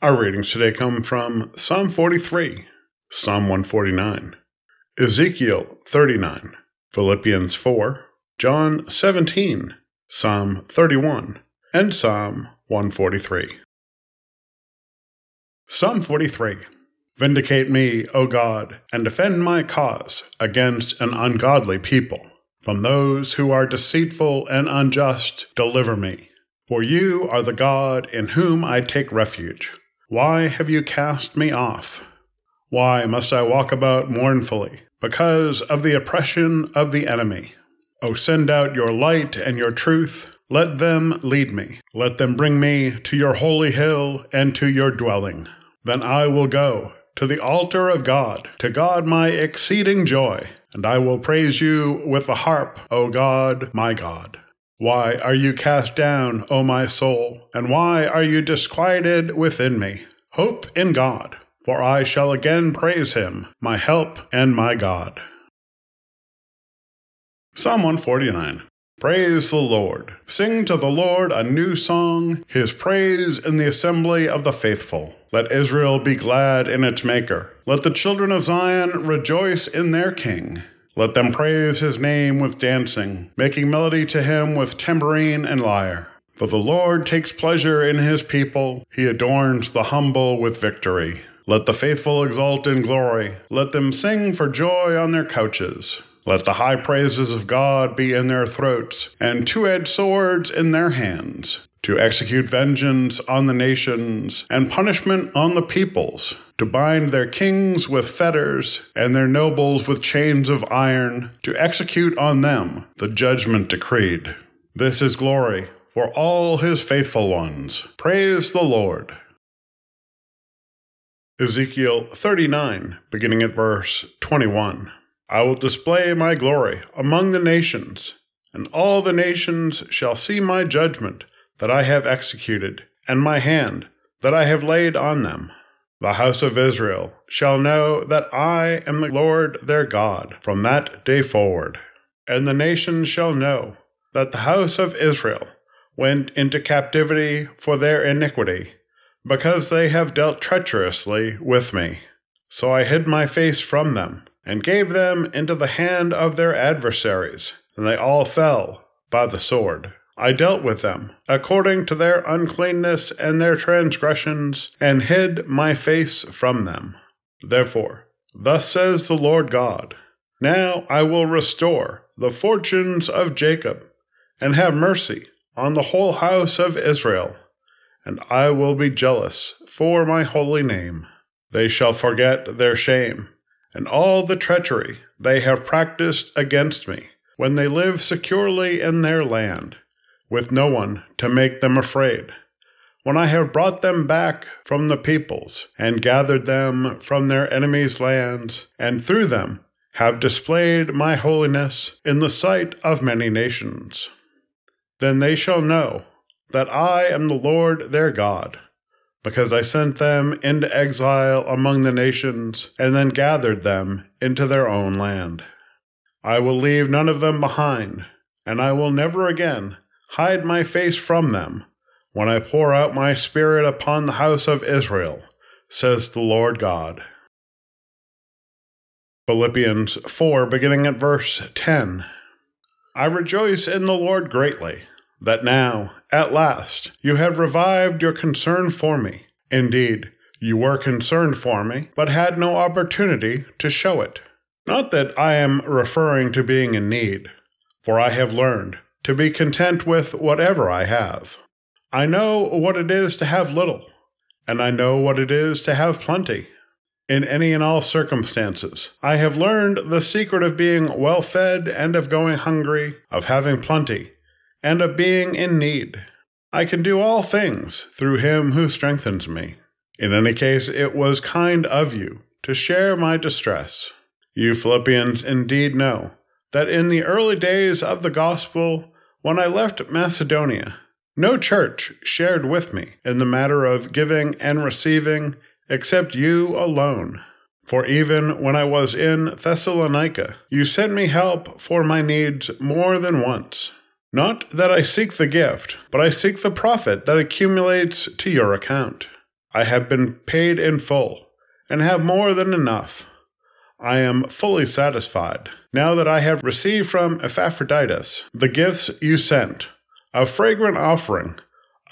Our readings today come from Psalm 43, Psalm 149, Ezekiel 39, Philippians 4, John 17, Psalm 31, and Psalm 143. Psalm 43 Vindicate me, O God, and defend my cause against an ungodly people. From those who are deceitful and unjust, deliver me. For you are the God in whom I take refuge. Why have you cast me off? Why must I walk about mournfully? Because of the oppression of the enemy. O send out your light and your truth. Let them lead me. Let them bring me to your holy hill and to your dwelling. Then I will go to the altar of God, to God my exceeding joy, and I will praise you with the harp, O God, my God. Why are you cast down, O my soul? And why are you disquieted within me? Hope in God, for I shall again praise him, my help and my God. Psalm 149 Praise the Lord. Sing to the Lord a new song, his praise in the assembly of the faithful. Let Israel be glad in its Maker. Let the children of Zion rejoice in their King. Let them praise his name with dancing, making melody to him with tambourine and lyre. For the Lord takes pleasure in his people, he adorns the humble with victory. Let the faithful exult in glory, let them sing for joy on their couches. Let the high praises of God be in their throats, and two edged swords in their hands, to execute vengeance on the nations and punishment on the peoples, to bind their kings with fetters and their nobles with chains of iron, to execute on them the judgment decreed. This is glory for all his faithful ones. Praise the Lord. Ezekiel 39, beginning at verse 21. I will display my glory among the nations, and all the nations shall see my judgment that I have executed, and my hand that I have laid on them. The house of Israel shall know that I am the Lord their God from that day forward. And the nations shall know that the house of Israel went into captivity for their iniquity, because they have dealt treacherously with me. So I hid my face from them, and gave them into the hand of their adversaries, and they all fell by the sword. I dealt with them according to their uncleanness and their transgressions, and hid my face from them. Therefore, thus says the Lord God Now I will restore the fortunes of Jacob, and have mercy on the whole house of Israel, and I will be jealous for my holy name. They shall forget their shame, and all the treachery they have practiced against me, when they live securely in their land with no one to make them afraid. When I have brought them back from the peoples, and gathered them from their enemies' lands, and through them have displayed my holiness in the sight of many nations, then they shall know that I am the Lord their God, because I sent them into exile among the nations, and then gathered them into their own land. I will leave none of them behind, and I will never again hide my face from them when I pour out my Spirit upon the house of Israel, says the Lord God. Philippians 4, beginning at verse 10. I rejoice in the Lord greatly that now, at last, you have revived your concern for me. Indeed, you were concerned for me, but had no opportunity to show it. Not that I am referring to being in need, for I have learned to be content with whatever I have. I know what it is to have little, and I know what it is to have plenty. In any and all circumstances, I have learned the secret of being well fed and of going hungry, of having plenty, and of being in need. I can do all things through him who strengthens me. In any case, it was kind of you to share my distress. You Philippians indeed know that in the early days of the gospel, when I left Macedonia, no church shared with me in the matter of giving and receiving except you alone. For even when I was in Thessalonica, you sent me help for my needs more than once. Not that I seek the gift, but I seek the profit that accumulates to your account. I have been paid in full, and have more than enough. I am fully satisfied, now that I have received from Epaphroditus the gifts you sent, a fragrant offering,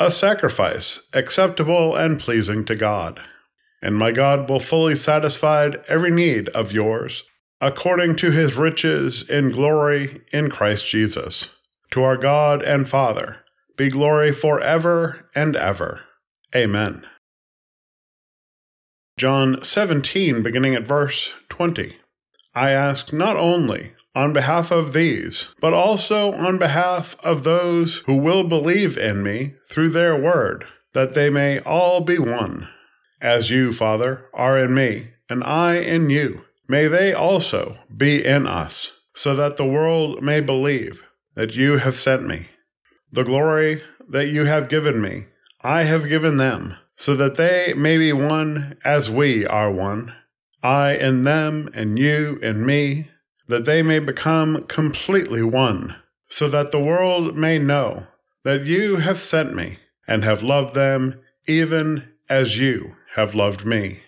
a sacrifice acceptable and pleasing to God. And my God will fully satisfy every need of yours, according to his riches in glory in Christ Jesus. To our God and Father be glory forever and ever. Amen. John 17, beginning at verse 20. I ask not only on behalf of these, but also on behalf of those who will believe in me through their word, that they may all be one. As you, Father, are in me, and I in you, may they also be in us, so that the world may believe that you have sent me. The glory that you have given me, I have given them so that they may be one as we are one, I in them, and you in me, that they may become completely one, so that the world may know that you have sent me and have loved them even as you have loved me.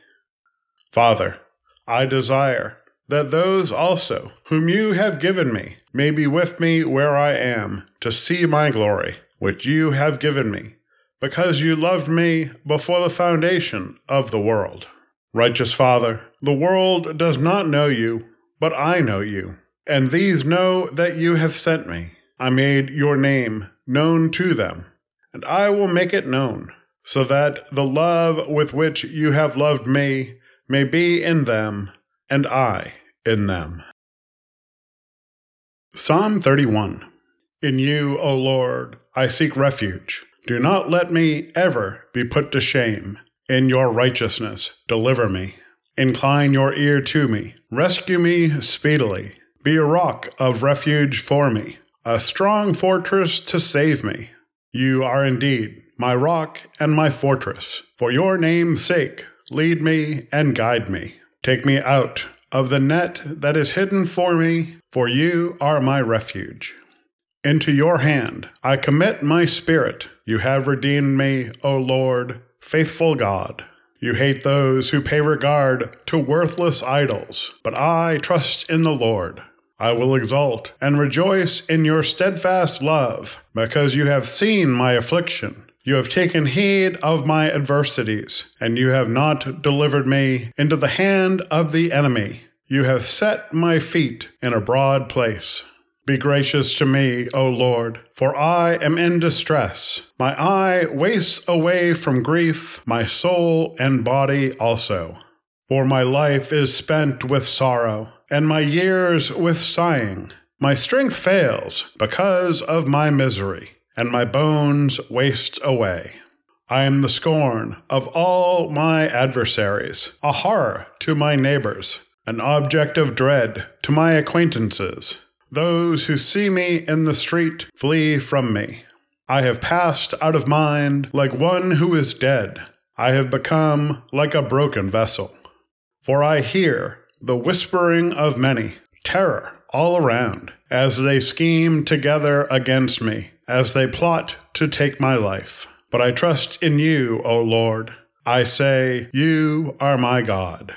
Father, I desire that those also whom you have given me may be with me where I am to see my glory, which you have given me because you loved me before the foundation of the world. Righteous Father, the world does not know you, but I know you, and these know that you have sent me. I made your name known to them, and I will make it known, so that the love with which you have loved me may be in them, and I in them. Psalm 31 In you, O Lord, I seek refuge. Do not let me ever be put to shame. In your righteousness, deliver me. Incline your ear to me. Rescue me speedily. Be a rock of refuge for me, a strong fortress to save me. You are indeed my rock and my fortress. For your name's sake, lead me and guide me. Take me out of the net that is hidden for me, for you are my refuge. Into your hand I commit my spirit. You have redeemed me, O Lord, faithful God. You hate those who pay regard to worthless idols, but I trust in the Lord. I will exult and rejoice in your steadfast love, because you have seen my affliction. You have taken heed of my adversities, and you have not delivered me into the hand of the enemy. You have set my feet in a broad place. Be gracious to me, O Lord, for I am in distress. My eye wastes away from grief, my soul and body also. For my life is spent with sorrow, and my years with sighing. My strength fails because of my misery, and my bones waste away. I am the scorn of all my adversaries, a horror to my neighbors, an object of dread to my acquaintances. Those who see me in the street flee from me. I have passed out of mind like one who is dead. I have become like a broken vessel. For I hear the whispering of many, terror all around, as they scheme together against me, as they plot to take my life. But I trust in you, O Lord. I say, You are my God.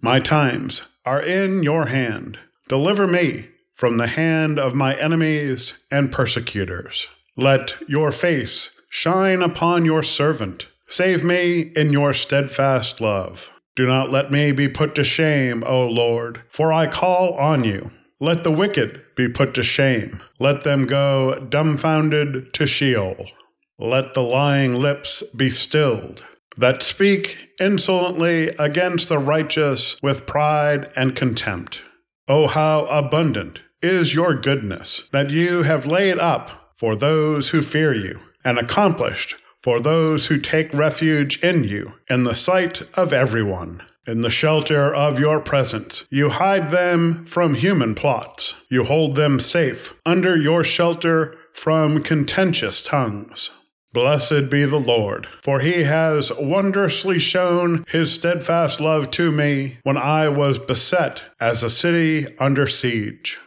My times are in your hand. Deliver me from the hand of my enemies and persecutors. Let your face shine upon your servant. Save me in your steadfast love. Do not let me be put to shame, O Lord, for I call on you. Let the wicked be put to shame. Let them go dumbfounded to Sheol. Let the lying lips be stilled, that speak insolently against the righteous with pride and contempt. Oh, how abundant is your goodness that you have laid up for those who fear you, and accomplished for those who take refuge in you, in the sight of everyone. In the shelter of your presence, you hide them from human plots. You hold them safe under your shelter from contentious tongues. Blessed be the Lord, for he has wondrously shown his steadfast love to me when I was beset as a city under siege.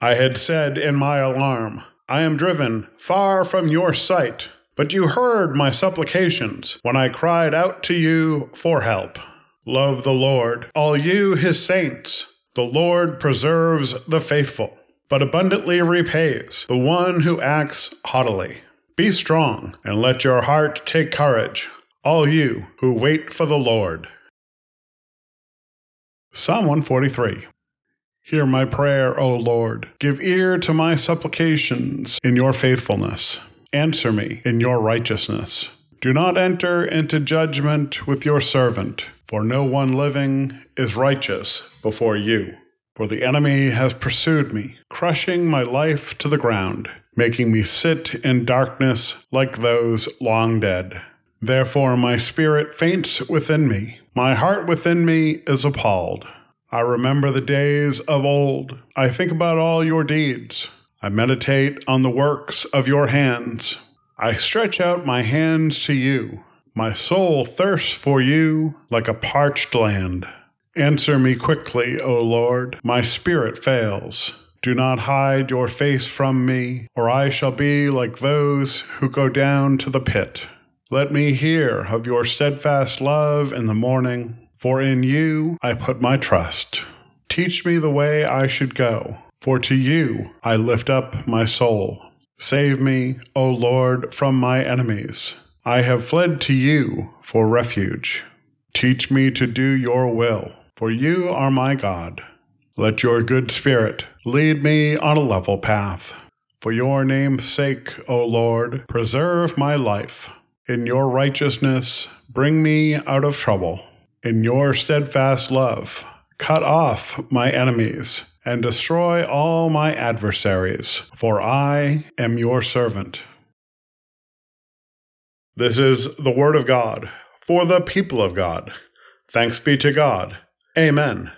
I had said in my alarm, I am driven far from your sight, But you heard my supplications when I cried out to you for help. Love the Lord, all you his saints. The Lord preserves the faithful, but abundantly repays the one who acts haughtily. Be strong, and let your heart take courage, all you who wait for the Lord. Psalm 143 Hear my prayer, O Lord. Give ear to my supplications in your faithfulness. Answer me in your righteousness. Do not enter into judgment with your servant, for no one living is righteous before you. For the enemy has pursued me, crushing my life to the ground, making me sit in darkness like those long dead. Therefore my spirit faints within me, my heart within me is appalled. I remember the days of old, I think about all your deeds. I meditate on the works of your hands. I stretch out my hands to you. My soul thirsts for you like a parched land. Answer me quickly, O Lord. My spirit fails. Do not hide your face from me, or I shall be like those who go down to the pit. Let me hear of your steadfast love in the morning, for in you I put my trust. Teach me the way I should go for to you I lift up my soul. Save me, O Lord, from my enemies. I have fled to you for refuge. Teach me to do your will, for you are my God. Let your good spirit lead me on a level path. For your name's sake, O Lord, preserve my life. In your righteousness, bring me out of trouble. In your steadfast love, cut off my enemies and destroy all my adversaries, for I am your servant. This is the word of God for the people of God. Thanks be to God. Amen.